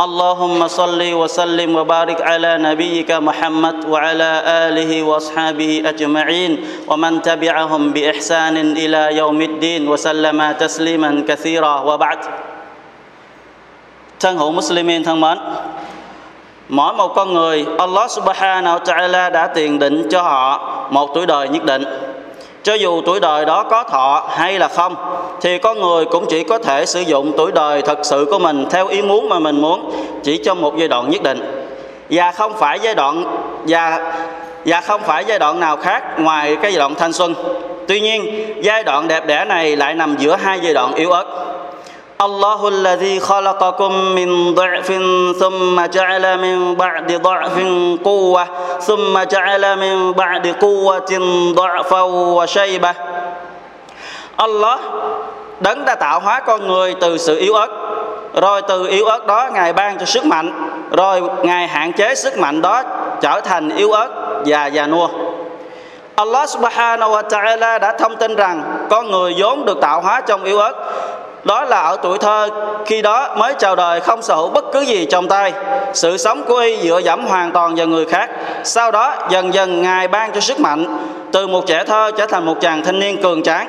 اللهم صل وسلم وبارك على نبيك محمد وعلى اله واصحابه اجمعين ومن تبعهم باحسان الى يوم الدين وسلم تسليما كثيرا وبعد thân hữu Muslimin thân mến mỗi một con người Allah subhanahu wa ta'ala đã tiền định cho họ một tuổi đời nhất định cho dù tuổi đời đó có thọ hay là không, thì con người cũng chỉ có thể sử dụng tuổi đời thật sự của mình theo ý muốn mà mình muốn, chỉ trong một giai đoạn nhất định. Và không phải giai đoạn, và và không phải giai đoạn nào khác ngoài cái giai đoạn thanh xuân. Tuy nhiên, giai đoạn đẹp đẽ này lại nằm giữa hai giai đoạn yếu ớt. الله الذي خلقكم من ضعف ثم جعل من بعد ضعف قوة ثم جعل من بعد قوة ضعفا وشيبة Allah đấng đã tạo hóa con người từ sự yếu ớt rồi từ yếu ớt đó ngài ban cho sức mạnh rồi ngài hạn chế sức mạnh đó trở thành yếu ớt và già nua Allah subhanahu wa ta'ala đã thông tin rằng con người vốn được tạo hóa trong yếu ớt đó là ở tuổi thơ, khi đó mới chào đời không sở hữu bất cứ gì trong tay. Sự sống của y dựa dẫm hoàn toàn vào người khác. Sau đó, dần dần ngài ban cho sức mạnh, từ một trẻ thơ trở thành một chàng thanh niên cường tráng.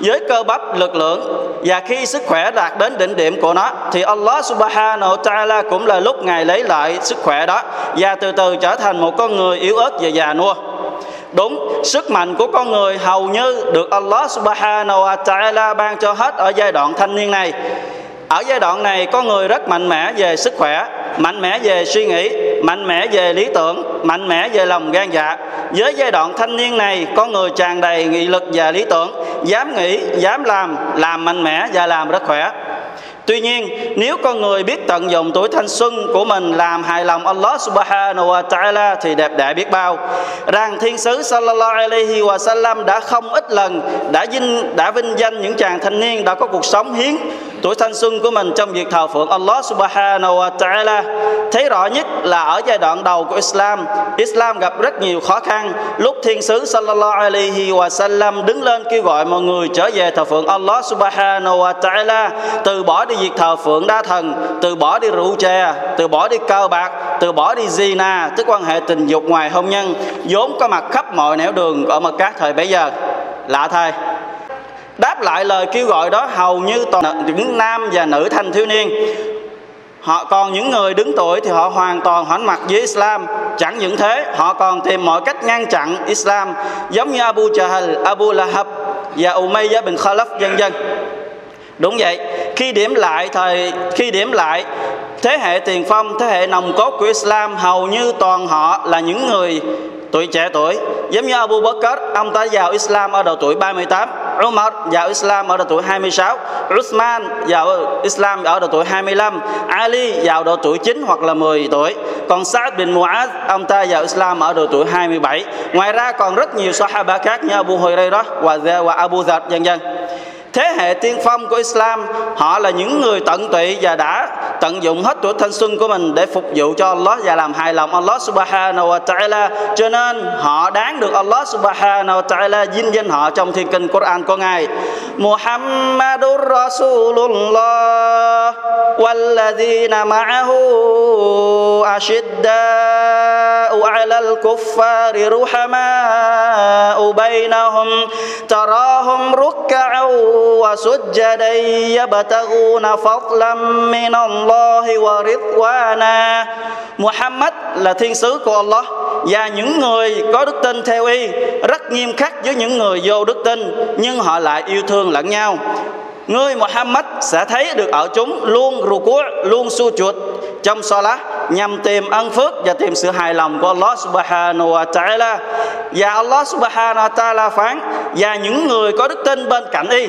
Với cơ bắp lực lượng và khi sức khỏe đạt đến đỉnh điểm của nó, thì Allah subhanahu wa ta'ala cũng là lúc ngài lấy lại sức khỏe đó, và từ từ trở thành một con người yếu ớt và già nua. Đúng, sức mạnh của con người hầu như được Allah subhanahu wa ta'ala ban cho hết ở giai đoạn thanh niên này. Ở giai đoạn này con người rất mạnh mẽ về sức khỏe, mạnh mẽ về suy nghĩ, mạnh mẽ về lý tưởng, mạnh mẽ về lòng gan dạ. Với giai đoạn thanh niên này, con người tràn đầy nghị lực và lý tưởng, dám nghĩ, dám làm, làm mạnh mẽ và làm rất khỏe. Tuy nhiên, nếu con người biết tận dụng tuổi thanh xuân của mình làm hài lòng Allah subhanahu wa ta'ala thì đẹp đẽ biết bao. Rằng thiên sứ sallallahu alaihi wa sallam đã không ít lần đã vinh đã vinh danh những chàng thanh niên đã có cuộc sống hiến tuổi thanh xuân của mình trong việc thờ phượng Allah subhanahu wa ta'ala. Thấy rõ nhất là ở giai đoạn đầu của Islam, Islam gặp rất nhiều khó khăn. Lúc thiên sứ sallallahu alaihi wa sallam đứng lên kêu gọi mọi người trở về thờ phượng Allah subhanahu wa ta'ala, từ bỏ đi việc thờ phượng đa thần, từ bỏ đi rượu chè, từ bỏ đi cờ bạc, từ bỏ đi zina, tức quan hệ tình dục ngoài hôn nhân, vốn có mặt khắp mọi nẻo đường ở mật các thời bấy giờ. Lạ thay, đáp lại lời kêu gọi đó hầu như toàn những nam và nữ thanh thiếu niên. Họ còn những người đứng tuổi thì họ hoàn toàn hoãn mặt với Islam. Chẳng những thế họ còn tìm mọi cách ngăn chặn Islam giống như Abu Jahl, Abu Lahab và Umayyah bin Khalaf vân dân đúng vậy khi điểm lại thời khi điểm lại thế hệ tiền phong thế hệ nòng cốt của Islam hầu như toàn họ là những người tuổi trẻ tuổi. Giống như Abu Bakr ông ta vào Islam ở độ tuổi 38 Umar vào Islam ở độ tuổi 26 Uthman vào Islam ở độ tuổi 25 Ali vào độ tuổi 9 hoặc là 10 tuổi. Còn Sa'd bin Mu'adh ông ta vào Islam ở độ tuổi 27 ngoài ra còn rất nhiều Sahaba khác như Abu Hurairah và, và Abu Dhar vân vân thế hệ tiên phong của Islam họ là những người tận tụy và đã tận dụng hết tuổi thanh xuân của mình để phục vụ cho Allah và làm hài lòng Allah subhanahu wa ta'ala. Cho nên họ đáng được Allah subhanahu wa ta'ala vinh danh họ trong thiên kinh Quran của Ngài. Muhammadur Rasulullah. والذين معه أشداء على الكفار رحماء بينهم تراهم ركعا وسجدا يبتغون فضلا من الله ورضوانا Muhammad là thiên sứ của Allah và những người có đức tin theo y rất nghiêm khắc với những người vô đức tin nhưng họ lại yêu thương lẫn nhau Ngươi Muhammad sẽ thấy được ở chúng luôn ruku luôn su chuột trong salat nhằm tìm ân phước và tìm sự hài lòng của Allah subhanahu wa ta'ala. Và Allah subhanahu wa ta'ala phán và những người có đức tin bên cạnh y.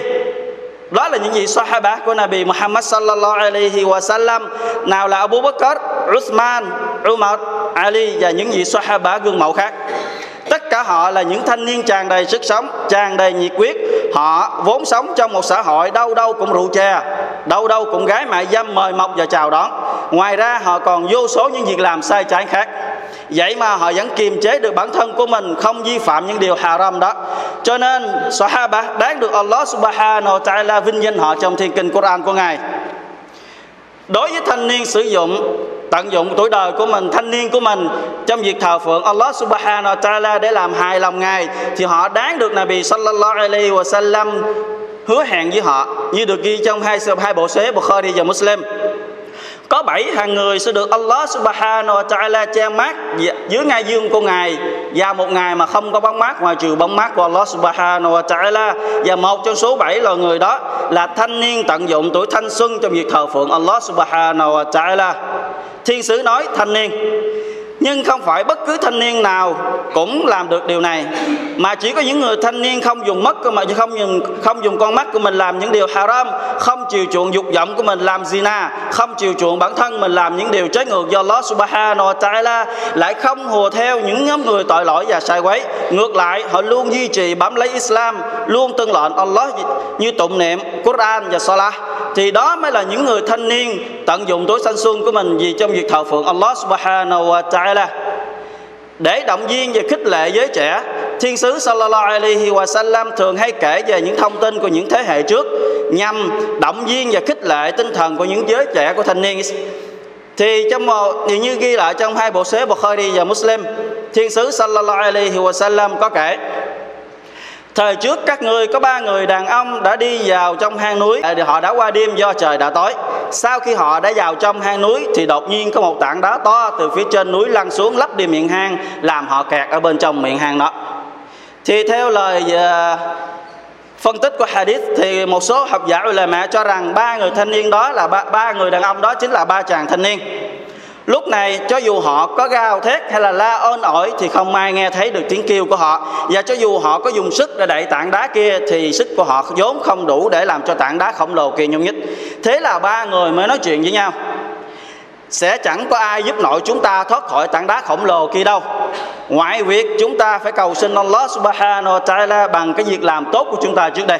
Đó là những gì sahaba của Nabi Muhammad sallallahu alaihi wa sallam. Nào là Abu Bakr, Uthman, Umar, Ali và những vị sahaba gương mẫu khác. Tất cả họ là những thanh niên tràn đầy sức sống tràn đầy nhiệt quyết họ vốn sống trong một xã hội đâu đâu cũng rượu chè, đâu đâu cũng gái mại dâm mời mọc và chào đón. Ngoài ra, họ còn vô số những việc làm sai trái khác. Vậy mà họ vẫn kiềm chế được bản thân của mình không vi phạm những điều haram đó. Cho nên, Sahaba đáng được Allah subhanahu wa ta'ala vinh danh họ trong thiên kinh Quran của Ngài. Đối với thanh niên sử dụng tận dụng tuổi đời của mình, thanh niên của mình trong việc thờ phượng Allah subhanahu wa ta'ala để làm hài lòng ngài, thì họ đáng được Nabi sallallahu alaihi wa sallam hứa hẹn với họ, như được ghi trong hai hai bộ xế Bukhari và Muslim. Có bảy hàng người sẽ được Allah subhanahu wa ta'ala che mát dưới ngai dương của Ngài, và một ngày mà không có bóng mát, ngoài trừ bóng mát của Allah subhanahu wa ta'ala. Và một trong số bảy loài người đó là thanh niên tận dụng tuổi thanh xuân trong việc thờ phượng Allah subhanahu wa ta'ala thiên sứ nói, thanh niên, nhưng không phải bất cứ thanh niên nào cũng làm được điều này, mà chỉ có những người thanh niên không dùng mắt mà không dùng không dùng con mắt của mình làm những điều haram, không chiều chuộng dục vọng của mình làm zina, không chiều chuộng bản thân mình làm những điều trái ngược do Allah subhanahu wa ta'ala, lại không hùa theo những nhóm người tội lỗi và sai quấy. Ngược lại, họ luôn duy trì bám lấy Islam, luôn tuân lệnh Allah như tụng niệm Quran và Salah thì đó mới là những người thanh niên tận dụng tuổi thanh xuân của mình vì trong việc thờ phượng Allah subhanahu wa ta'ala. Để động viên và khích lệ giới trẻ, thiên sứ sallallahu alaihi wa sallam thường hay kể về những thông tin của những thế hệ trước nhằm động viên và khích lệ tinh thần của những giới trẻ của thanh niên. Thì trong một, thì như ghi lại trong hai bộ xế Bukhari và Muslim, thiên sứ sallallahu alaihi wa sallam có kể Thời trước các người có ba người đàn ông đã đi vào trong hang núi. Họ đã qua đêm do trời đã tối. Sau khi họ đã vào trong hang núi Thì đột nhiên có một tảng đá to từ phía trên núi lăn xuống lấp đi miệng hang Làm họ kẹt ở bên trong miệng hang đó. Thì theo lời ờ, phân tích của hadith Thì một số học giả ulama cho rằng ba người thanh niên đó là ba, ba người đàn ông đó chính là ba chàng thanh niên. Lúc này, cho dù họ có gào thét hay là la ơn ỏi thì không ai nghe thấy được tiếng kêu của họ. Và cho dù họ có dùng sức để đẩy tảng đá kia thì sức của họ vốn không đủ để làm cho tảng đá khổng lồ kia nhung nhích. Thế là ba người mới nói chuyện với nhau. Sẽ chẳng có ai giúp nội chúng ta thoát khỏi tảng đá khổng lồ kia đâu. Ngoại việc chúng ta phải cầu xin Allah subhanahu wa ta'ala bằng cái việc làm tốt của chúng ta trước đây.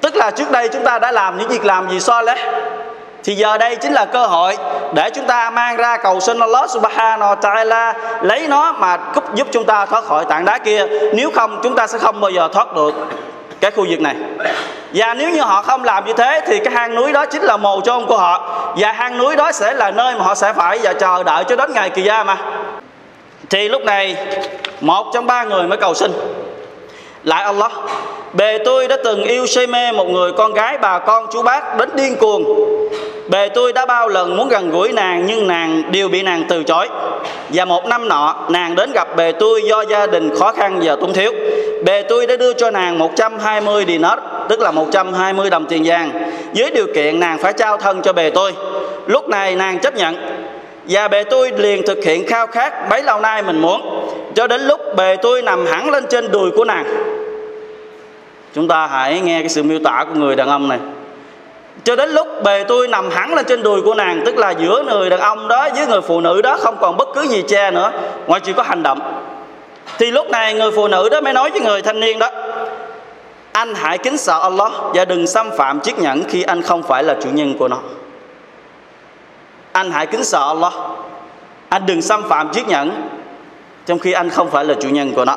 Tức là trước đây chúng ta đã làm những việc làm gì so lẽ thì giờ đây chính là cơ hội để chúng ta mang ra cầu xin Allah subhanahu wa ta'ala lấy nó mà giúp chúng ta thoát khỏi tảng đá kia. Nếu không, chúng ta sẽ không bao giờ thoát được cái khu vực này. Và nếu như họ không làm như thế, thì cái hang núi đó chính là mồ chôn của họ. Và hang núi đó sẽ là nơi mà họ sẽ phải và chờ đợi cho đến ngày kỳ gia mà thì lúc này, một trong ba người mới cầu xin. Lại Allah, bề tôi đã từng yêu say mê một người con gái bà con chú bác đến điên cuồng. Bề tôi đã bao lần muốn gần gũi nàng nhưng nàng đều bị nàng từ chối. Và một năm nọ, nàng đến gặp bề tôi do gia đình khó khăn và túng thiếu. Bề tôi đã đưa cho nàng 120 dinar, tức là 120 đồng tiền vàng, với điều kiện nàng phải trao thân cho bề tôi. Lúc này nàng chấp nhận và bề tôi liền thực hiện khao khát bấy lâu nay mình muốn cho đến lúc bề tôi nằm hẳn lên trên đùi của nàng chúng ta hãy nghe cái sự miêu tả của người đàn ông này cho đến lúc bề tôi nằm hẳn lên trên đùi của nàng, tức là giữa người đàn ông đó với người phụ nữ đó, không còn bất cứ gì che nữa ngoại trừ có hành động. Thì lúc này người phụ nữ đó mới nói với người thanh niên đó, anh hãy kính sợ Allah và đừng xâm phạm chiếc nhẫn khi anh không phải là chủ nhân của nó. Anh hãy kính sợ Allah. Anh đừng xâm phạm chiếc nhẫn trong khi anh không phải là chủ nhân của nó.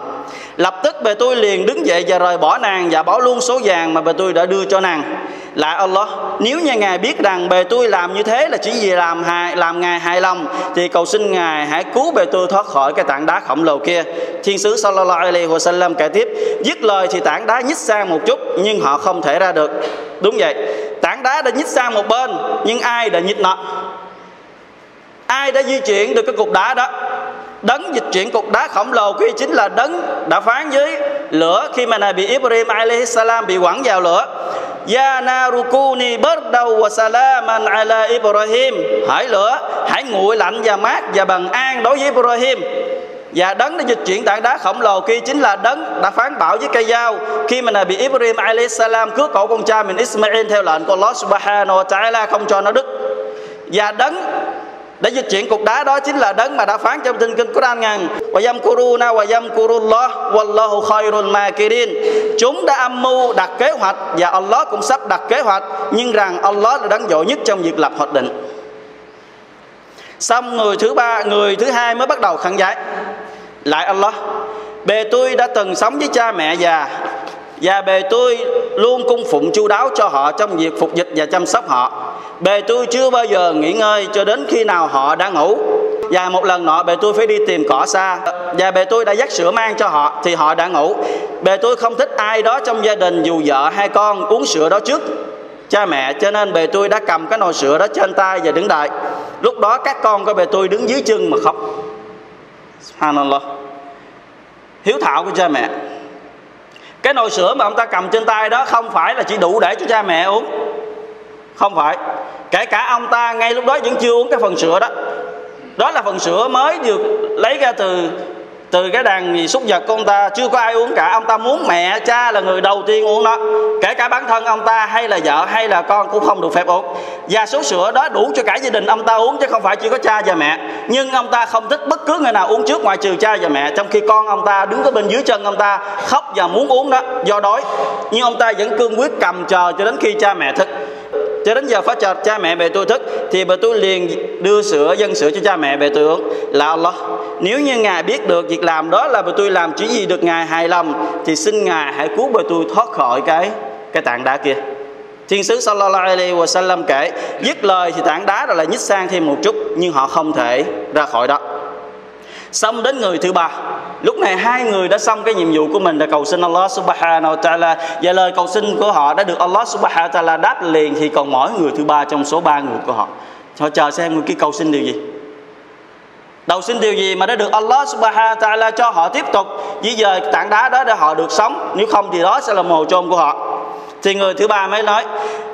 Lập tức bề tôi liền đứng dậy và rời bỏ nàng và bỏ luôn số vàng mà bề tôi đã đưa cho nàng lại Allah, nếu như ngài biết rằng bề tôi làm như thế là chỉ vì làm hài, làm ngài hài lòng, thì cầu xin ngài hãy cứu bề tôi thoát khỏi cái tảng đá khổng lồ kia. Thiên sứ sallallahu alaihi wasallam kể tiếp, dứt lời thì tảng đá nhích sang một chút, nhưng họ không thể ra được. Đúng vậy, tảng đá đã nhích sang một bên, nhưng ai đã nhích nó? Ai đã di chuyển được cái cục đá đó? Đấng dịch chuyển cục đá khổng lồ kia chính là đấng đã phán với lửa khi mà Nabi Ibrahim alayhi salam bị quẳng vào lửa. Ya narukuni bardaw wa salaman ala Ibrahim. Hãy lửa, hãy nguội lạnh và mát và bằng an đối với Ibrahim. Và đấng đã dịch chuyển tảng đá khổng lồ kia chính là đấng đã phán bảo với cây dao. Khi mà Nabi Ibrahim alayhi salam cướp cổ con trai mình Ismail theo lệnh của Allah subhanahu wa ta'ala không cho nó đứt. Và đấng để dịch chuyển cục đá đó chính là đấng mà đã phán trong kinh kinh Quran ngàn. Wa yamkuruna wa yamkurullah wallahu khairul makirin. Chúng đã âm mưu đặt kế hoạch và Allah cũng sắp đặt kế hoạch, nhưng rằng Allah là đấng giỏi nhất trong việc lập hoạch định. Xong người thứ ba, người thứ hai mới bắt đầu khẳng giải. Lại Allah, bề tôi đã từng sống với cha mẹ già, và bề tôi luôn cung phụng chu đáo cho họ trong việc phục dịch và chăm sóc họ bề tôi chưa bao giờ nghỉ ngơi cho đến khi nào họ đã ngủ. Và một lần nọ bề tôi phải đi tìm cỏ xa. Và bề tôi đã dắt sữa mang cho họ, thì họ đã ngủ. Bề tôi không thích ai đó trong gia đình dù vợ hay con uống sữa đó trước. Cha mẹ, cho nên bề tôi đã cầm cái nồi sữa đó trên tay và đứng đợi. Lúc đó các con của bề tôi đứng dưới chân mà khóc. Subhanallah. Hiếu thảo của cha mẹ. Cái nồi sữa mà ông ta cầm trên tay đó không phải là chỉ đủ để cho cha mẹ uống không phải. Kể cả ông ta ngay lúc đó vẫn chưa uống cái phần sữa đó. Đó là phần sữa mới được lấy ra từ từ cái đàn gì súc vật của ông ta. Chưa có ai uống cả. Ông ta muốn mẹ, cha là người đầu tiên uống đó kể cả bản thân ông ta hay là vợ hay là con cũng không được phép uống. Và số sữa đó đủ cho cả gia đình ông ta uống chứ không phải chỉ có cha và mẹ. Nhưng ông ta không thích bất cứ người nào uống trước ngoài trừ cha và mẹ. Trong khi con ông ta đứng ở bên dưới chân ông ta khóc và muốn uống đó do đói. Nhưng ông ta vẫn cương quyết cầm chờ cho đến khi cha mẹ thức cho đến giờ phát chợt, cha mẹ bề tôi thức, thì bề tôi liền đưa sữa, dân sữa cho cha mẹ bề tôi uống. Là Allah. Nếu như ngài biết được việc làm đó là bề tôi làm chỉ gì được ngài hài lòng, thì xin ngài hãy cứu bề tôi thoát khỏi cái cái tảng đá kia. Thiên sứ sallallahu alaihi wa sallam kể, Dứt lời thì tảng đá rồi lại nhích sang thêm một chút, Nhưng họ không thể ra khỏi đó. Xong đến người thứ ba. Lúc này hai người đã xong cái nhiệm vụ của mình, là cầu xin Allah subhanahu wa ta'ala. Và lời cầu xin của họ đã được Allah subhanahu wa ta'ala đáp liền Thì còn mỗi người thứ ba trong số ba người của họ. Họ chờ xem người kia cầu xin điều gì. Đầu xin điều gì mà đã được Allah subhanahu wa ta'ala cho họ tiếp tục. Di dời tảng đá đó để họ được sống. Nếu không thì đó sẽ là mồ chôn của họ. Thì người thứ ba mới nói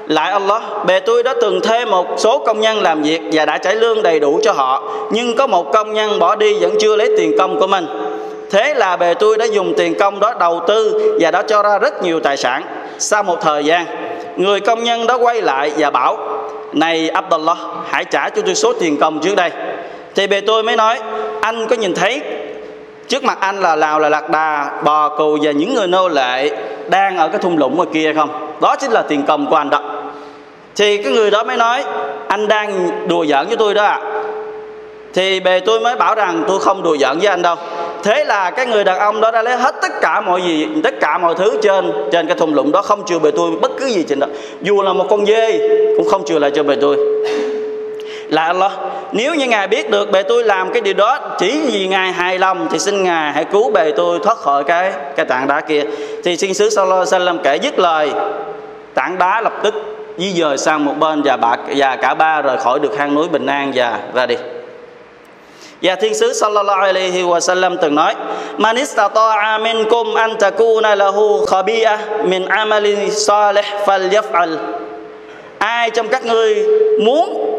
lại Allah, Bề tôi đã từng thuê một số công nhân làm việc Và đã trả lương đầy đủ cho họ. Nhưng có một công nhân bỏ đi vẫn chưa lấy tiền công của mình. Thế là bề tôi đã dùng tiền công đó đầu tư Và đã cho ra rất nhiều tài sản. Sau một thời gian, Người công nhân đó quay lại và bảo, Này Abdullah, Hãy trả cho tôi số tiền công trước đây. Thì bề tôi mới nói, Anh có nhìn thấy, Trước mặt anh là Lào, là Lạc Đà, Bò cừu và những người nô lệ Đang ở cái thung lũng ngoài kia không? Đó chính là tiền công của anh đó thì cái người đó mới nói, anh đang đùa giỡn với tôi đó ạ. À. thì bề tôi mới bảo rằng, tôi không đùa giỡn với anh đâu. Thế là cái người đàn ông đó đã lấy hết tất cả mọi gì, tất cả mọi thứ trên trên cái thùng lũng đó, không chừa bề tôi bất cứ gì trên đó. Dù là một con dê, cũng không chừa lại cho bề tôi. Là Allah nếu như ngài biết được bề tôi làm cái điều đó, chỉ vì ngài hài lòng, thì xin ngài hãy cứu bề tôi thoát khỏi cái cái tảng đá kia. Thì xin sứ sallallahu alaihi wasallam kể dứt lời, tảng đá lập tức di dời sang một bên và bà và cả ba rời khỏi được hang núi bình an và ra đi. Và thiên sứ sallallahu alaihi wa sallam từng nói, Man istata'a minkum an takuna lahu khabi'a min amalin salih falyaf'al. Ai trong các ngươi muốn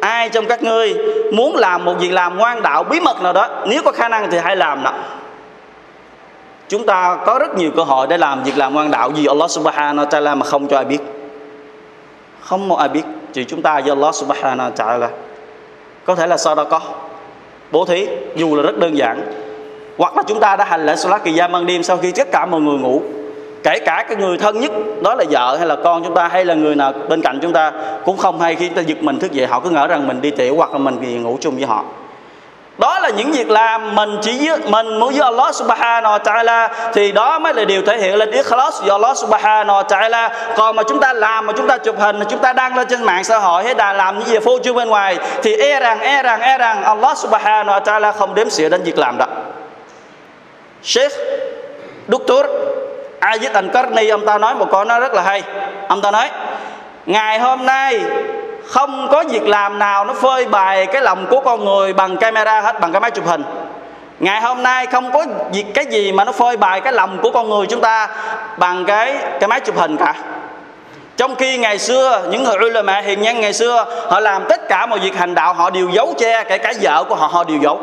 Ai trong các ngươi muốn làm một việc làm ngoan đạo bí mật nào đó, Nếu có khả năng thì hãy làm nào Chúng ta có rất nhiều cơ hội để làm việc làm ngoan đạo gì Allah subhanahu wa ta'ala mà không cho ai biết không một ai biết chỉ chúng ta do Allah subhanahu wa ta'ala. Có thể là sau đó có bố thí, dù là rất đơn giản. Hoặc là chúng ta đã hành lễ salat kỳ gia ban đêm sau khi tất cả mọi người ngủ. Kể cả cái người thân nhất, đó là vợ hay là con chúng ta, hay là người nào bên cạnh chúng ta, cũng không hay khi chúng ta giật mình thức dậy họ cứ ngỡ rằng mình đi tiểu hoặc là mình ngủ chung với họ đó là những việc làm mình chỉ với, mình muốn với Allah subhanahu wa ta'ala, thì đó mới là điều thể hiện lên ikhlas do Allah subhanahu wa ta'ala còn mà chúng ta làm, mà chúng ta chụp hình, chúng ta đăng lên trên mạng xã hội hay là làm những gì phô trương bên ngoài, thì e rằng e rằng e rằng Allah subhanahu wa ta'ala không đếm xỉa đến việc làm đó Sheikh Dr. Ajit Al-Qarni ông ta nói một câu nói rất là hay ông ta nói, ngày hôm nay không có việc làm nào nó phơi bày cái lòng của con người bằng camera hết, bằng cái máy chụp hình. Ngày hôm nay không có việc, cái gì mà nó phơi bày cái lòng của con người chúng ta bằng cái cái máy chụp hình cả. Trong khi ngày xưa, những người ulama hiền nhân ngày xưa, họ làm tất cả mọi việc hành đạo, họ đều giấu che kể cả vợ của họ họ đều giấu.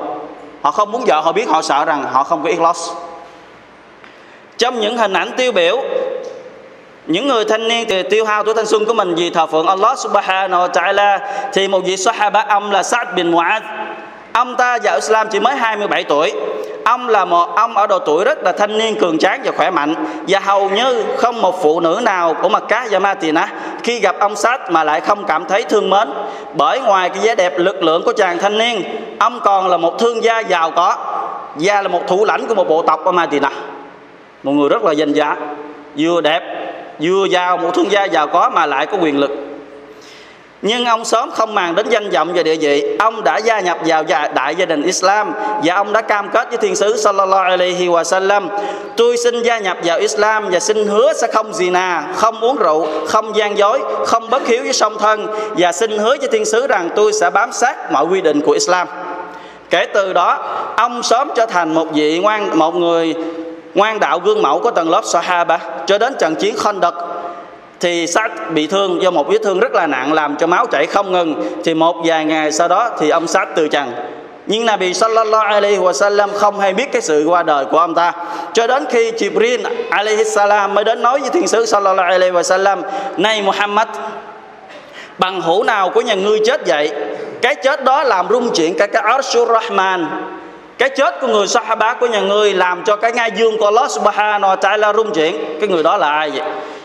Họ không muốn vợ họ biết, họ sợ rằng họ không có ikhlas. Trong những hình ảnh tiêu biểu những người thanh niên thì tiêu hao tuổi thanh xuân của mình vì thờ phượng Allah subhanahu wa ta'ala. Thì một vị sahaba ông là Sa'd bin Mu'adh. Ông ta vào Islam chỉ mới 27 tuổi. Ông là một, ông ở độ tuổi rất là thanh niên cường tráng và khỏe mạnh. Và hầu như không một phụ nữ nào của mặt cá và Matina khi gặp ông Sát mà lại không cảm thấy thương mến. Bởi ngoài cái vẻ đẹp lực lượng của chàng thanh niên, ông còn là một thương gia giàu có và là một thủ lãnh của một bộ tộc ở Matina một người rất là danh giá, vừa đẹp vừa giàu một thương gia giàu có mà lại có quyền lực. Nhưng ông sớm không màng đến danh vọng và địa vị. Ông đã gia nhập vào đại gia đình Islam và ông đã cam kết với thiên sứ sallallahu alaihi wa sallam tôi xin gia nhập vào Islam và xin hứa sẽ không zina, không uống rượu, không gian dối, không bất hiếu với song thân và xin hứa với thiên sứ rằng tôi sẽ bám sát mọi quy định của Islam. Kể từ đó, ông sớm trở thành một vị ngoan, một người ngoan đạo gương mẫu của tầng lớp Sahaba. Cho đến trận chiến Khandaq, thì sát bị thương do một vết thương rất là nặng, làm cho máu chảy không ngừng. Thì một vài ngày sau đó thì ông sát từ trần nhưng Nabi sallallahu alaihi wasallam không hay biết cái sự qua đời của ông ta. Cho đến khi Jibril alaihi salam mới đến nói với thiên sứ sallallahu alaihi wasallam, này Muhammad, bằng hữu nào của nhà ngươi chết vậy? Cái chết đó làm rung chuyển cả cái Arshur Rahman cái chết của người Sahaba của nhà ngươi làm cho cái ngai dương của Allah subhanahu wa ta'ala rung chuyển. Cái người đó là ai vậy?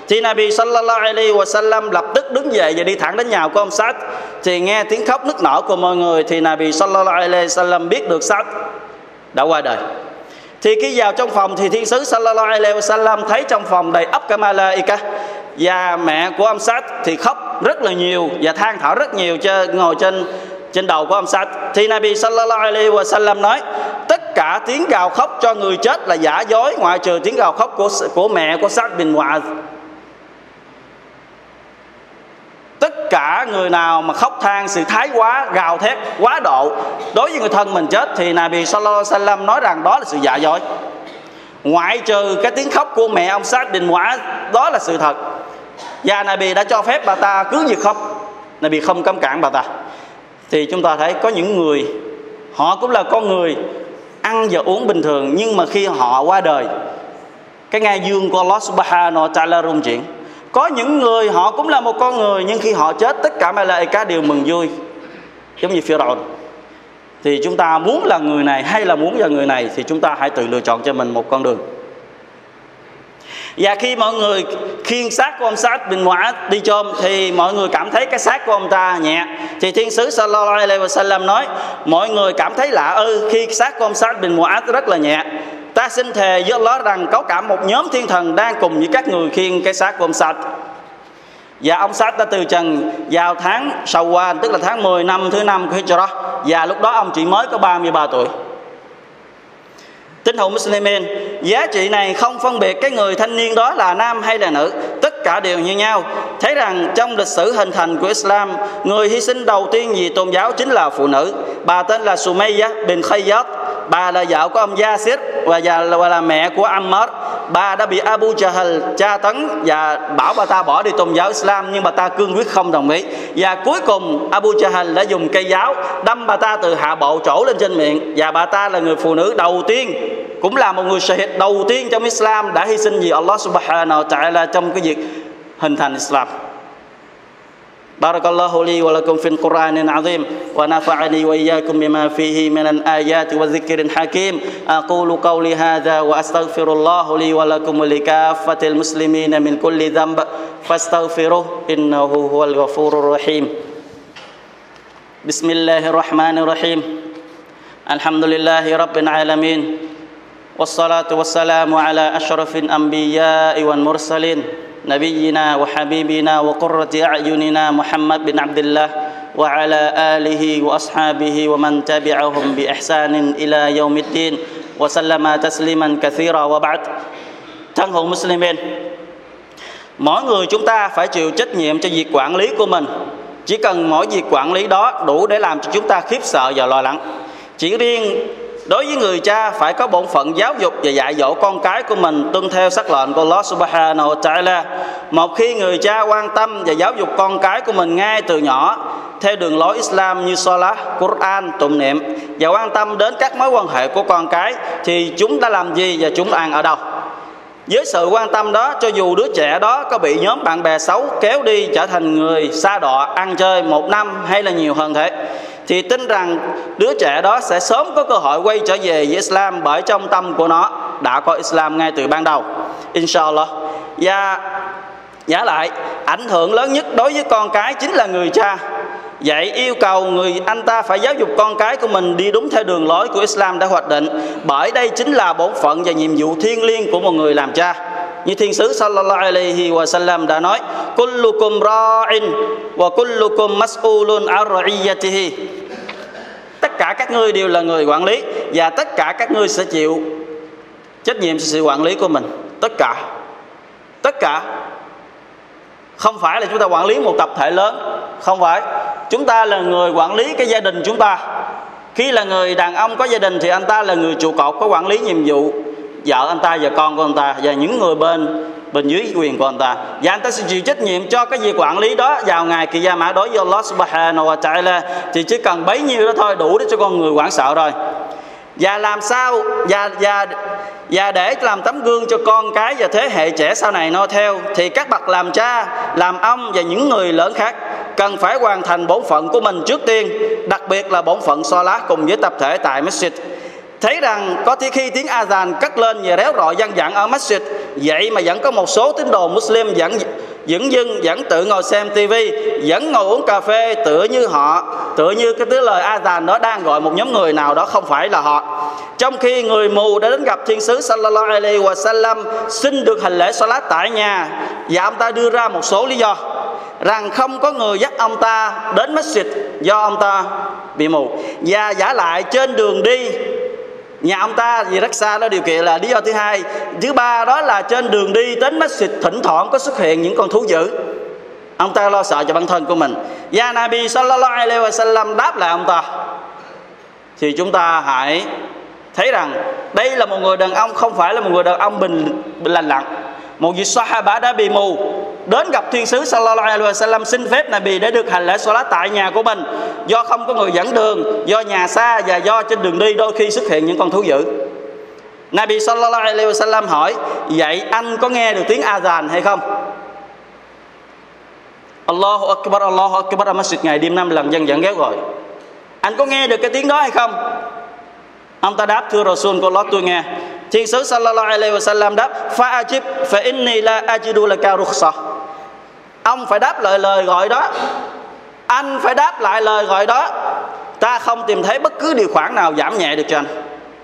Thì Nabi sallallahu alaihi wa sallam lập tức đứng dậy và đi thẳng đến nhà của ông Sát thì nghe tiếng khóc nức nở của mọi người, thì Nabi sallallahu alaihi wa sallam biết được Sát đã qua đời. Thì khi vào trong phòng, thì thiên sứ sallallahu alaihi wa sallam thấy trong phòng đầy ắp cả malaika và mẹ của ông Sát thì khóc rất là nhiều và than thở rất nhiều cho ngồi trên trên đầu của ông Sát thì Nabi sallallahu alaihi wa sallam nói tất cả tiếng gào khóc cho người chết là giả dối, ngoại trừ tiếng gào khóc của của mẹ của Sát bin hòa tất cả người nào mà khóc than sự thái quá, gào thét quá độ, đối với người thân mình chết thì Nabi Sallallahu Alaihi Wasallam nói rằng đó là sự giả dối. Ngoại trừ cái tiếng khóc của mẹ ông sát bin hòa đó là sự thật. Và Nabi đã cho phép bà ta cứ việc khóc. Nabi không cấm cản bà ta. Thì chúng ta thấy có những người, họ cũng là con người ăn và uống bình thường, nhưng mà khi họ qua đời, cái ngai dương của Allah subhanahu wa ta'ala rung chuyển. Có những người họ cũng là một con người, nhưng khi họ chết, tất cả Malaika đều mừng vui, giống như Pharaoh thì chúng ta muốn là người này hay là muốn là người này, thì chúng ta hãy tự lựa chọn cho mình một con đường và khi mọi người khiêng xác của ông Sát bin Mu'ad đi chôn, thì mọi người cảm thấy cái xác của ông ta nhẹ. Thì thiên sứ sallallahu alaihi wasallam nói, mọi người cảm thấy lạ ư khi xác của ông Sát bin Mu'ad rất là nhẹ. Ta xin thề với Allah rằng có cả một nhóm thiên thần đang cùng với các người khiêng cái xác của ông sát và ông Sát đã từ trần vào tháng Shawwal, tức là tháng 10 năm thứ năm của Hijrah. Và lúc đó ông chỉ mới có 33 tuổi. Tín hữu Muslimin Giá trị này không phân biệt cái người thanh niên đó là nam hay là nữ. Tất cả đều như nhau. Thấy rằng trong lịch sử hình thành của Islam Người hy sinh đầu tiên vì tôn giáo chính là phụ nữ. Bà tên là Sumayya bin Khayyat. Bà là vợ của ông Yasir và già là, là mẹ của Ammar. Bà đã bị Abu Jahl tra tấn và bảo bà ta bỏ đi tôn giáo Islam nhưng bà ta cương quyết không đồng ý. Và cuối cùng Abu Jahl đã dùng cây giáo đâm bà ta từ hạ bộ trổ lên trên miệng. Và bà ta là người phụ nữ đầu tiên cũng là một người shahid đầu tiên trong Islam đã hy sinh vì Allah subhanahu wa ta'ala trong cái việc hình thành Islam. بارك الله لي ولكم في القرآن العظيم ونفعني وإياكم بما فيه من الآيات والذكر الحكيم أقول قولي هذا وأستغفر الله لي ولكم ولكافة المسلمين من كل ذنب فاستغفروه إنه هو الغفور الرحيم بسم الله الرحمن الرحيم الحمد لله رب العالمين والصلاة والسلام على أشرف الأنبياء والمرسلين نبينا وحبيبنا وقرة أعيننا محمد بن عبد الله وعلى آله وأصحابه ومن تبعهم بإحسان إلى يوم الدين وسلم تسليما كثيرا وبعد thân hữu Muslimin mỗi người chúng ta phải chịu trách nhiệm cho việc quản lý của mình chỉ cần mỗi việc quản lý đó đủ để làm cho chúng ta khiếp sợ và lo lắng chỉ riêng đối với người cha phải có bổn phận giáo dục và dạy dỗ con cái của mình tuân theo sắc lệnh của Allah Subhanahu wa Ta'ala. Một khi người cha quan tâm và giáo dục con cái của mình ngay từ nhỏ theo đường lối Islam như Salah, Quran, tụng niệm và quan tâm đến các mối quan hệ của con cái thì chúng đã làm gì và chúng ăn ở đâu? với sự quan tâm đó cho dù đứa trẻ đó có bị nhóm bạn bè xấu kéo đi trở thành người xa đọa ăn chơi một năm hay là nhiều hơn thế thì tin rằng đứa trẻ đó sẽ sớm có cơ hội quay trở về với Islam bởi trong tâm của nó đã có Islam ngay từ ban đầu. Inshallah. Và giả lại, ảnh hưởng lớn nhất đối với con cái chính là người cha. Vậy yêu cầu người anh ta phải giáo dục con cái của mình đi đúng theo đường lối của Islam đã hoạch định. Bởi đây chính là bổn phận và nhiệm vụ thiêng liêng của một người làm cha. Như Thiên sứ sallallahu alaihi wa sallam đã nói, Kullukum ra'in wa kullukum mas'ulun ar-ra'iyatihi Tất cả các ngươi đều là người quản lý, Và tất cả các ngươi sẽ chịu trách nhiệm sự quản lý của mình. Tất cả. Tất cả. Không phải là chúng ta quản lý một tập thể lớn. Không phải. Chúng ta là người quản lý cái gia đình chúng ta. Khi là người đàn ông có gia đình thì anh ta là người trụ cột, có quản lý nhiệm vụ. Vợ anh ta và con của anh ta và những người bên bên dưới quyền của anh ta. Và anh ta sẽ chịu trách nhiệm cho cái việc quản lý đó vào ngày kỳ gia mã đối với Allah subhanahu wa ta'ala. Thì chỉ cần bấy nhiêu đó thôi, đủ để cho con người quản sợ rồi. Và làm sao, và và và để làm tấm gương cho con cái và thế hệ trẻ sau này noi theo, thì các bậc làm cha, làm ông và những người lớn khác cần phải hoàn thành bổn phận của mình trước tiên, đặc biệt là bổn phận so lá cùng với tập thể tại masjid thấy rằng có khi tiếng azan cất lên và réo rọi dân dặn ở masjid, vậy mà vẫn có một số tín đồ muslim vẫn dững dưng, vẫn tự ngồi xem tivi vẫn ngồi uống cà phê, tựa như họ, tựa như cái tiếng lời azan đó đang gọi một nhóm người nào đó, không phải là họ. Trong khi người mù đã đến gặp thiên sứ sallallahu alaihi wa sallam xin được hành lễ salat tại nhà, và ông ta đưa ra một số lý do rằng không có người dắt ông ta đến masjid do ông ta bị mù. Và giả lại trên đường đi nhà ông ta vì rất xa đó điều kiện là lý do thứ hai. Thứ ba đó là trên đường đi đến masjid thỉnh thoảng có xuất hiện những con thú dữ. Ông ta lo sợ cho bản thân của mình. Và Nabi sallallahu alaihi wasallam đáp lại ông ta. Thì chúng ta hãy thấy rằng đây là một người đàn ông không phải là một người đàn ông bình, bình lành lặng một vị sahaba đã bị mù. Đến gặp thiên sứ sallallahu alaihi wasallam, xin phép Nabi để được hành lễ salat tại nhà của mình. Do không có người dẫn đường, do nhà xa và do trên đường đi đôi khi xuất hiện những con thú dữ. Nabi sallallahu alaihi wasallam hỏi, vậy anh có nghe được tiếng azan hay không? Allahu Akbar Allahu Akbar. Ở masjid ngày đêm năm lần dân dẫn ghéo gọi. Anh có nghe được cái tiếng đó hay không? Ông ta đáp, thưa Rasul của Allah tôi nghe. Thiên sứ sallallahu alaihi wasallam đáp, Fa ajib, fa inni la ajidu laka rukhsah. Ông phải đáp lại lời gọi đó. Anh phải đáp lại lời gọi đó. Ta không tìm thấy bất cứ điều khoản nào giảm nhẹ được cho anh.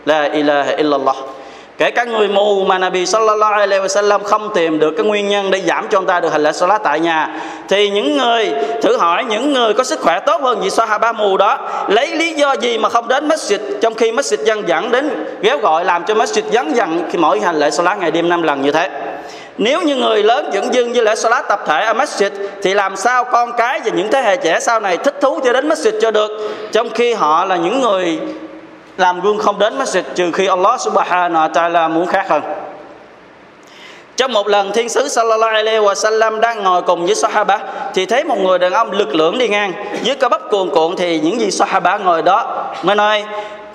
La ilaha illallah. Kể cả người mù mà Nabi sallallahu alaihi wasallam không tìm được cái nguyên nhân để giảm cho ông ta được hành lễ salat tại nhà, thì những người, thử hỏi những người có sức khỏe tốt hơn vị ba mù đó, lấy lý do gì mà không đến masjid, trong khi masjid dân dẫn đến ghéo gọi làm cho masjid vắng dần khi mỗi hành lễ salat ngày đêm năm lần như thế? Nếu như người lớn dẫn dưng với lễ salat tập thể ở masjid, thì làm sao con cái và những thế hệ trẻ sau này thích thú cho đến masjid cho được? Trong khi họ là những người làm gương không đến masjid trừ khi Allah subhanahu wa ta'ala muốn khác hơn. Trong một lần thiên sứ sallallahu alaihi wa sallam đang ngồi cùng với sahaba, thì thấy một người đàn ông lực lưỡng đi ngang. Dưới cơ bắp cuồn cuộn thì những gì sahaba ngồi đó mới nói,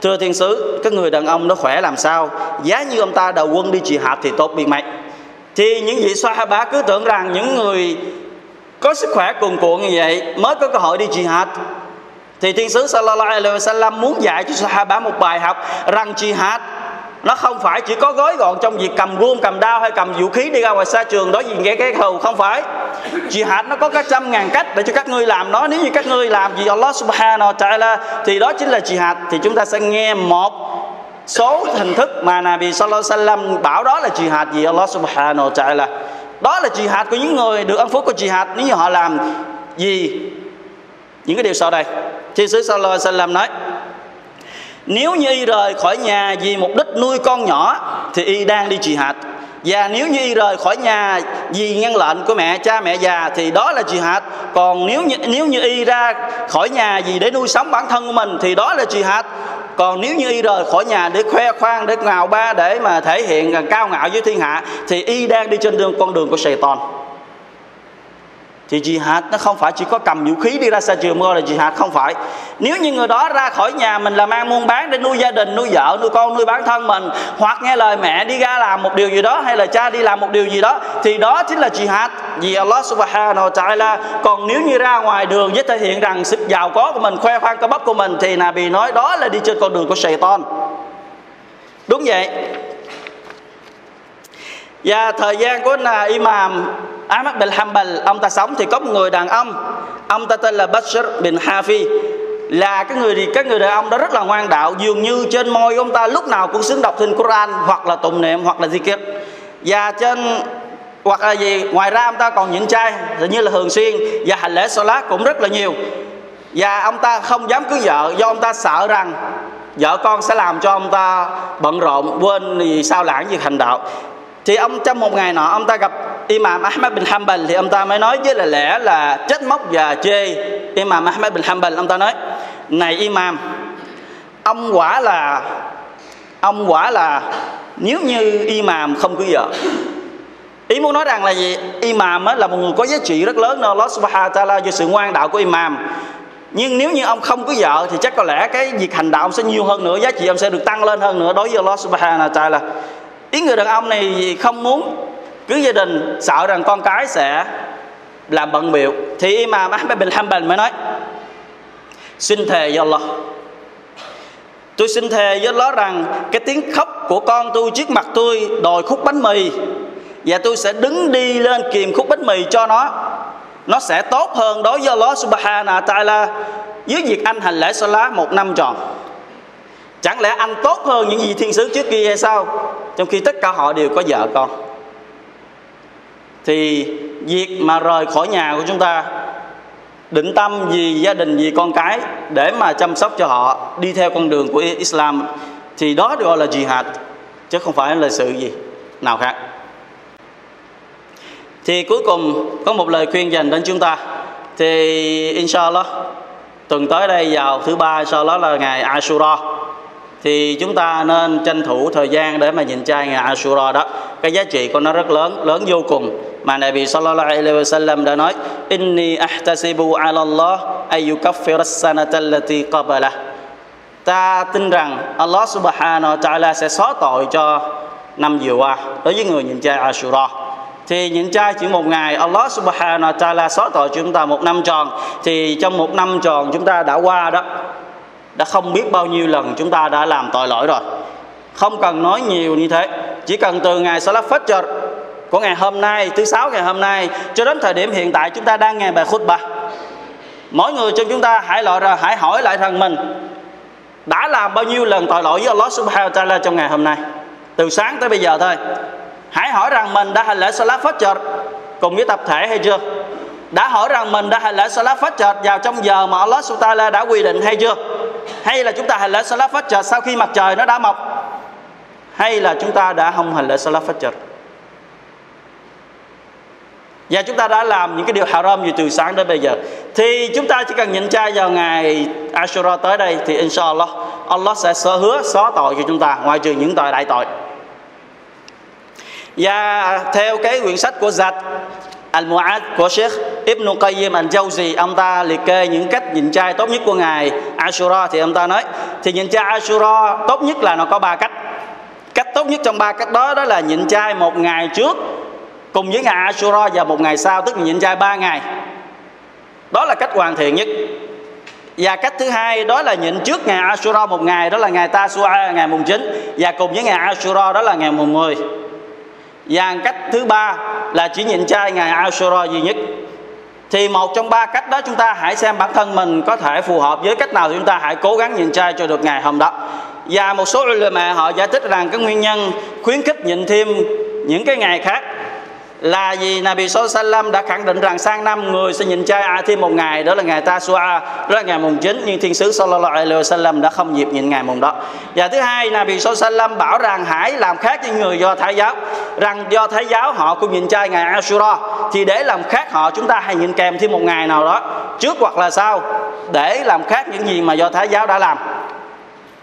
thưa thiên sứ, cái người đàn ông nó khỏe làm sao? Giá như ông ta đầu quân đi trị hạt thì tốt biết mấy thì những vị sahaba cứ tưởng rằng những người có sức khỏe cuồn cuộn như vậy mới có cơ hội đi trị hạt thì thiên sứ sallallahu alaihi wasallam muốn dạy cho sahaba một bài học rằng jihad nó không phải chỉ có gói gọn trong việc cầm gươm, cầm đao hay cầm vũ khí đi ra ngoài xa trường. Đó gì nghe cái thù không phải. Jihad nó có cả trăm ngàn cách để cho các ngươi làm nó. Nếu như các ngươi làm gì Allah subhanahu wa ta'ala, thì đó chính là jihad. Thì chúng ta sẽ nghe một số hình thức mà Nabi sallallahu alaihi wasallam bảo đó là jihad gì Allah subhanahu wa ta'ala. Đó là jihad của những người được ân phúc của jihad. Nếu như họ làm gì? Những cái điều sau đây. Thiên sứ Sallallahu Alaihi Wasallam nói, Nếu như y rời khỏi nhà vì mục đích nuôi con nhỏ, Thì y đang đi trì hạt và nếu như y rời khỏi nhà vì ngăn lệnh của mẹ, cha, mẹ già, thì đó là trì hạt còn nếu như nếu như y ra khỏi nhà vì để nuôi sống bản thân của mình, thì đó là trì hạt còn nếu như y rời khỏi nhà để khoe khoang, để ngào ba, để mà thể hiện à, cao ngạo với thiên hạ, thì y đang đi trên đường, con đường của sài toàn thì jihad nó không phải chỉ có cầm vũ khí đi ra xa trường mưa là jihad không phải. Nếu như người đó ra khỏi nhà mình làm ăn buôn bán để nuôi gia đình, nuôi vợ, nuôi con, nuôi bản thân mình, hoặc nghe lời mẹ đi ra làm một điều gì đó hay là cha đi làm một điều gì đó, thì đó chính là jihad. Vì Allah subhanahu wa ta'ala, còn nếu như ra ngoài đường với thể hiện rằng sự giàu có của mình, khoe khoang cơ bắp của mình, thì Nabi nói đó là đi trên con đường của Satan. Đúng vậy. Và thời gian của là Imam Ahmad bin Hanbal, ông ta sống thì có một người đàn ông. Ông ta tên là Bashir bin Hafi. Là cái người thì các người đàn ông đó rất là ngoan đạo, dường như trên môi ông ta lúc nào cũng xứng đọc kinh Quran hoặc là tụng niệm hoặc là zikir. Và trên hoặc là gì, ngoài ra ông ta còn nhịn chay như là thường xuyên, và hành lễ salat cũng rất là nhiều. Và ông ta không dám cưới vợ, do ông ta sợ rằng vợ con sẽ làm cho ông ta bận rộn, quên gì sao lãng việc hành đạo. Thì ông trong một ngày nọ, ông ta gặp Imam Ahmad bin Hanbal thì ông ta mới nói với là lẽ là trách móc và chê. Imam Ahmad bin Hanbal, ông ta nói, này Imam, ông quả là, ông quả là nếu như Imam không cưới vợ. Ý muốn nói rằng là gì? Imam là một người có giá trị rất lớn Allah Subhanahu wa Taala do sự ngoan đạo của Imam. Nhưng nếu như ông không có vợ thì chắc có lẽ cái việc hành đạo ông sẽ nhiều hơn nữa, giá trị ông sẽ được tăng lên hơn nữa đối với Allah Subhanahu wa Taala. Ý người đàn ông này không muốn cứ gia đình sợ rằng con cái sẽ làm bận biểu, thì Imam Ahmed bin Hanbal mới nói, xin thề với Allah, tôi xin thề với Allah rằng cái tiếng khóc của con tôi trước mặt tôi đòi khúc bánh mì và tôi sẽ đứng đi lên kìm khúc bánh mì cho nó. Nó sẽ tốt hơn đối với Allah subhanahu wa ta'ala với việc anh hành lễ salat một năm tròn. Chẳng lẽ anh tốt hơn những gì thiên sứ trước kia hay sao? Trong khi tất cả họ đều có vợ con thì việc mà rời khỏi nhà của chúng ta, định tâm vì gia đình, vì con cái để mà chăm sóc cho họ, đi theo con đường của Islam, thì đó được gọi là jihad, chứ không phải là sự gì nào khác. Thì cuối cùng, có một lời khuyên dành đến chúng ta. Thì inshallah, tuần tới đây vào thứ ba, inshallah là ngày Ashura. Thì chúng ta nên tranh thủ thời gian để mà nhìn trai ngày Ashura đó. Cái giá trị của nó rất lớn lớn vô cùng mà Nabi sallallahu alaihi wasallam đã nói, inni ahtasibu ala Allah ay yukaffir as-sanata allati qabala. Ta tin rằng Allah subhanahu wa ta'ala sẽ xóa tội cho năm vừa qua đối với người nhịn chay Ashura. Thì nhịn chay chỉ một ngày, Allah subhanahu wa ta'ala xóa tội chúng ta một năm tròn. Thì trong một năm tròn chúng ta đã qua đó, đã không biết bao nhiêu lần chúng ta đã làm tội lỗi rồi. Không cần nói nhiều như thế, chỉ cần từ ngày Salat Fajr của ngày hôm nay, thứ sáu ngày hôm nay. Cho đến thời điểm hiện tại, chúng ta đang nghe bài khutbah mỗi người trong chúng ta hãy loại ra, hãy hỏi lại rằng mình, đã làm bao nhiêu lần tội lỗi với Allah Subhanahu wa Taala trong ngày hôm nay? Từ sáng tới bây giờ thôi. Hãy hỏi rằng mình đã hành lễ Salat Fajr cùng với tập thể hay chưa? Đã hỏi rằng mình đã hành lễ Salat Fajr vào trong giờ mà Allah Subhanahu wa Taala đã quy định hay chưa? Hay là chúng ta hành lễ Salat Fajr sau khi mặt trời nó đã mọc? Hay là chúng ta đã không hành lễ Salat Fajr? Và chúng ta đã làm những cái điều haram gì từ sáng đến bây giờ. Thì chúng ta chỉ cần nhịn chay vào ngày Ashura tới đây thì inshallah, Allah sẽ sơ hứa, xóa tội cho chúng ta, ngoại trừ những tội đại tội. Và theo cái quyển sách của Zat Al-Mu'ad của Sheikh Ibn Qayyim Al-Jawzi, ông ta liệt kê những cách nhịn chay tốt nhất của ngày Ashura thì ông ta nói, thì nhịn chay Ashura tốt nhất là nó có ba cách. Cách tốt nhất trong ba cách đó đó là nhịn chay một ngày trước cùng với ngày Ashura và một ngày sau, tức là nhịn chay ba ngày. Đó là cách hoàn thiện nhất. Và cách thứ hai, đó là nhịn trước ngày Ashura một ngày, đó là ngày Tasua, ngày mùng 9 và cùng với ngày Ashura, đó là ngày mùng 10 và cách thứ ba là chỉ nhịn chay ngày Ashura duy nhất. Thì một trong ba cách đó chúng ta hãy xem bản thân mình có thể phù hợp với cách nào thì chúng ta hãy cố gắng nhịn chay cho được ngày hôm đó. Và một số ulama họ giải thích rằng cái nguyên nhân khuyến khích nhịn thêm những cái ngày khác là vì Nabi Sallam đã khẳng định rằng sang năm người sẽ nhịn chay à thêm một ngày, đó là ngày Tasua đó là ngày mùng 9 nhưng thiên sứ Sallallahu Alaihi Wasallam đã không dịp nhịn ngày mùng đó. Và thứ hai, Nabi Sallam bảo rằng hãy làm khác với người do Thái giáo, rằng do Thái giáo họ cũng nhịn chay ngày Ashura, thì để làm khác họ, chúng ta hãy nhịn kèm thêm một ngày nào đó, trước hoặc là sau, để làm khác những gì mà do Thái giáo đã làm.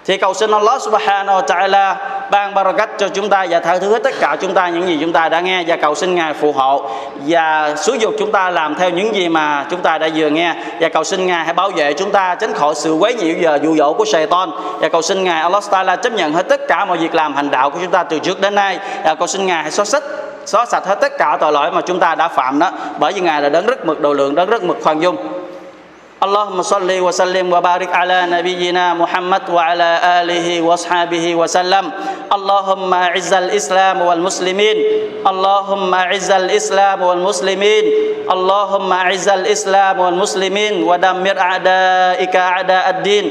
Thì cầu xin Allah subhanahu wa ta'ala ban barakat cho chúng ta và tha thứ hết tất cả chúng ta, những gì chúng ta đã nghe và cầu xin ngài phù hộ. Và xúi dục chúng ta làm theo những gì mà chúng ta đã vừa nghe. Và cầu xin ngài hãy bảo vệ chúng ta, tránh khỏi sự quấy nhiễu và dụ dỗ của Satan. Và cầu xin ngài Allah Taala chấp nhận hết tất cả mọi việc làm hành đạo của chúng ta từ trước đến nay. Và cầu xin ngài hãy xóa sạch xóa sạch hết tất cả tội lỗi mà chúng ta đã phạm đó. Bởi vì ngài là đấng rất mực độ lượng, đấng rất mực khoan dung. اللهم صل وسلم وبارك على نبينا محمد وعلى آله واصحابه وسلم. اللهم اعز الإسلام والمسلمين. اللهم اعز الإسلام والمسلمين. اللهم اعز الإسلام والمسلمين. ودمر أعدائك أعداء الدين.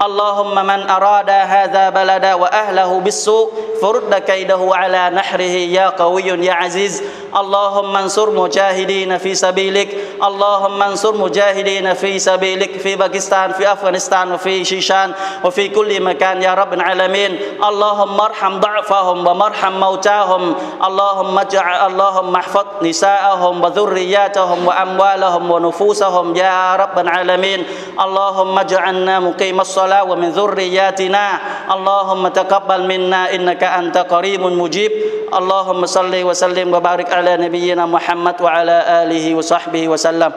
اللهم من أراد هذا بلد وأهله بالسوء فرد كيده على نحره. يا قوي يا عزيز. اللهم انصر مجاهدين في سبيلك اللهم انصر مجاهدين في سبيلك في باكستان في أفغانستان وفي شيشان وفي كل مكان يا رب العالمين. اللهم ارحم ضعفهم ومرحم موتاهم. اللهم اجعل اللهم احفظ نساءهم وذرياتهم وأموالهم ونفوسهم يا رب العالمين. اللهم اجعلنا مقيم الصلاة ومن ذرياتنا. اللهم تقبل منا إنك أنت قريب مجيب. اللهم صل وسلم وبارك على نبينا محمد وعلى آله وصحبه وسلم.